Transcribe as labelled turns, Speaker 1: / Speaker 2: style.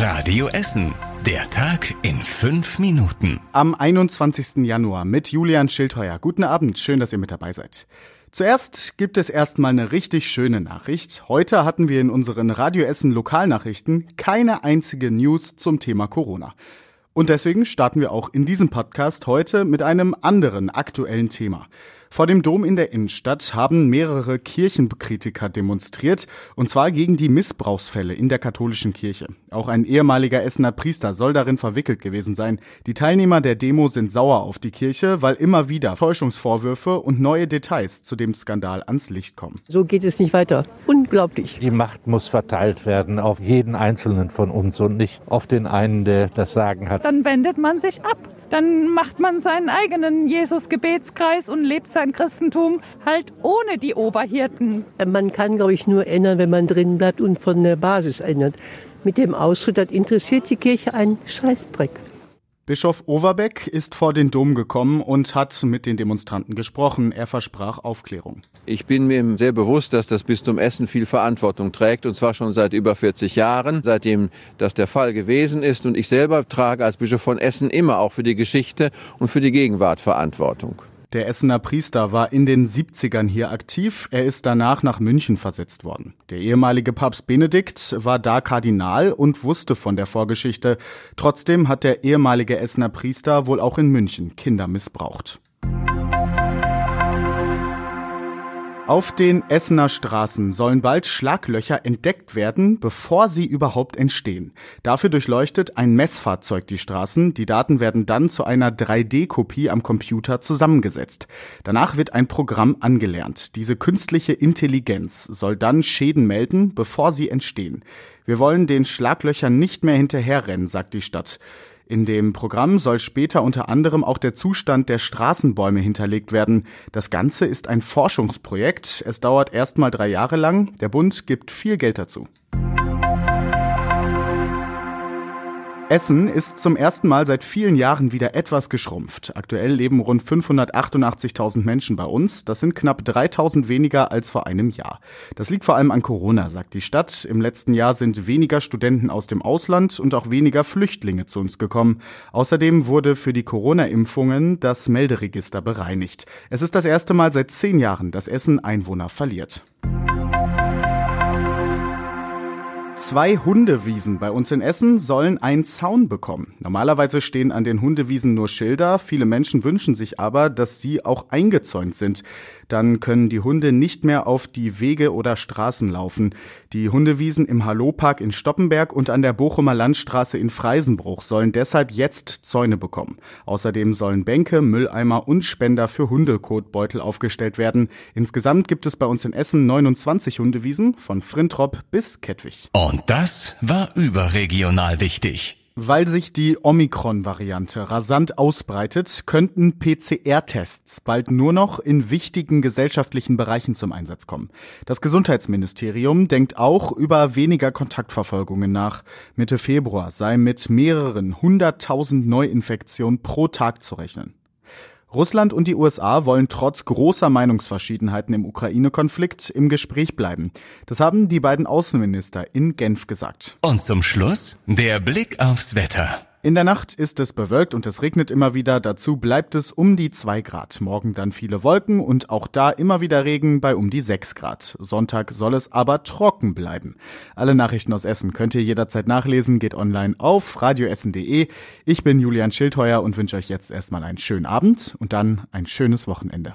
Speaker 1: Radio Essen. Der Tag in fünf Minuten.
Speaker 2: Am 21. Januar mit Julian Schildheuer. Guten Abend, schön, dass ihr mit dabei seid. Zuerst gibt es erstmal eine richtig schöne Nachricht. Heute hatten wir in unseren Radio Essen Lokalnachrichten keine einzige News zum Thema Corona. Und deswegen starten wir auch in diesem Podcast heute mit einem anderen aktuellen Thema. Vor dem Dom in der Innenstadt haben mehrere Kirchenkritiker demonstriert, und zwar gegen die Missbrauchsfälle in der katholischen Kirche. Auch ein ehemaliger Essener Priester soll darin verwickelt gewesen sein. Die Teilnehmer der Demo sind sauer auf die Kirche, weil immer wieder Täuschungsvorwürfe und neue Details zu dem Skandal ans Licht kommen.
Speaker 3: So geht es nicht weiter. Unglaublich.
Speaker 4: Die Macht muss verteilt werden auf jeden Einzelnen von uns und nicht auf den einen, der das Sagen hat.
Speaker 5: Dann wendet man sich ab. Dann macht man seinen eigenen Jesus-Gebetskreis und lebt sein Christentum halt ohne die Oberhirten.
Speaker 3: Man kann, glaube ich, nur ändern, wenn man drin bleibt und von der Basis ändert. Mit dem Ausdruck, das interessiert die Kirche einen Scheißdreck.
Speaker 2: Bischof Overbeck ist vor den Dom gekommen und hat mit den Demonstranten gesprochen. Er versprach Aufklärung.
Speaker 6: Ich bin mir sehr bewusst, dass das Bistum Essen viel Verantwortung trägt, und zwar schon seit über 40 Jahren, seitdem das der Fall gewesen ist. Und ich selber trage als Bischof von Essen immer auch für die Geschichte und für die Gegenwart Verantwortung.
Speaker 2: Der Essener Priester war in den 70ern hier aktiv. Er ist danach nach München versetzt worden. Der ehemalige Papst Benedikt war da Kardinal und wusste von der Vorgeschichte. Trotzdem hat der ehemalige Essener Priester wohl auch in München Kinder missbraucht. Auf den Essener Straßen sollen bald Schlaglöcher entdeckt werden, bevor sie überhaupt entstehen. Dafür durchleuchtet ein Messfahrzeug die Straßen. Die Daten werden dann zu einer 3D-Kopie am Computer zusammengesetzt. Danach wird ein Programm angelernt. Diese künstliche Intelligenz soll dann Schäden melden, bevor sie entstehen. Wir wollen den Schlaglöchern nicht mehr hinterherrennen, sagt die Stadt. In dem Programm soll später unter anderem auch der Zustand der Straßenbäume hinterlegt werden. Das Ganze ist ein Forschungsprojekt. Es dauert erstmal drei Jahre lang. Der Bund gibt viel Geld dazu. Essen ist zum ersten Mal seit vielen Jahren wieder etwas geschrumpft. Aktuell leben rund 588.000 Menschen bei uns. Das sind knapp 3.000 weniger als vor einem Jahr. Das liegt vor allem an Corona, sagt die Stadt. Im letzten Jahr sind weniger Studenten aus dem Ausland und auch weniger Flüchtlinge zu uns gekommen. Außerdem wurde für die Corona-Impfungen das Melderegister bereinigt. Es ist das erste Mal seit zehn Jahren, dass Essen Einwohner verliert. Zwei Hundewiesen bei uns in Essen sollen einen Zaun bekommen. Normalerweise stehen an den Hundewiesen nur Schilder. Viele Menschen wünschen sich aber, dass sie auch eingezäunt sind. Dann können die Hunde nicht mehr auf die Wege oder Straßen laufen. Die Hundewiesen im Hallo-Park in Stoppenberg und an der Bochumer Landstraße in Freisenbruch sollen deshalb jetzt Zäune bekommen. Außerdem sollen Bänke, Mülleimer und Spender für Hundekotbeutel aufgestellt werden. Insgesamt gibt es bei uns in Essen 29 Hundewiesen von Frintrop bis Kettwig.
Speaker 1: Und das war überregional wichtig.
Speaker 2: Weil sich die Omikron-Variante rasant ausbreitet, könnten PCR-Tests bald nur noch in wichtigen gesellschaftlichen Bereichen zum Einsatz kommen. Das Gesundheitsministerium denkt auch über weniger Kontaktverfolgungen nach. Mitte Februar sei mit mehreren hunderttausend Neuinfektionen pro Tag zu rechnen. Russland und die USA wollen trotz großer Meinungsverschiedenheiten im Ukraine-Konflikt im Gespräch bleiben. Das haben die beiden Außenminister in Genf gesagt.
Speaker 1: Und zum Schluss der Blick aufs Wetter.
Speaker 2: In der Nacht ist es bewölkt und es regnet immer wieder. Dazu bleibt es um die zwei Grad. Morgen dann viele Wolken und auch da immer wieder Regen bei um die sechs Grad. Sonntag soll es aber trocken bleiben. Alle Nachrichten aus Essen könnt ihr jederzeit nachlesen. Geht online auf radioessen.de. Ich bin Julian Schildheuer und wünsche euch jetzt erstmal einen schönen Abend und dann ein schönes Wochenende.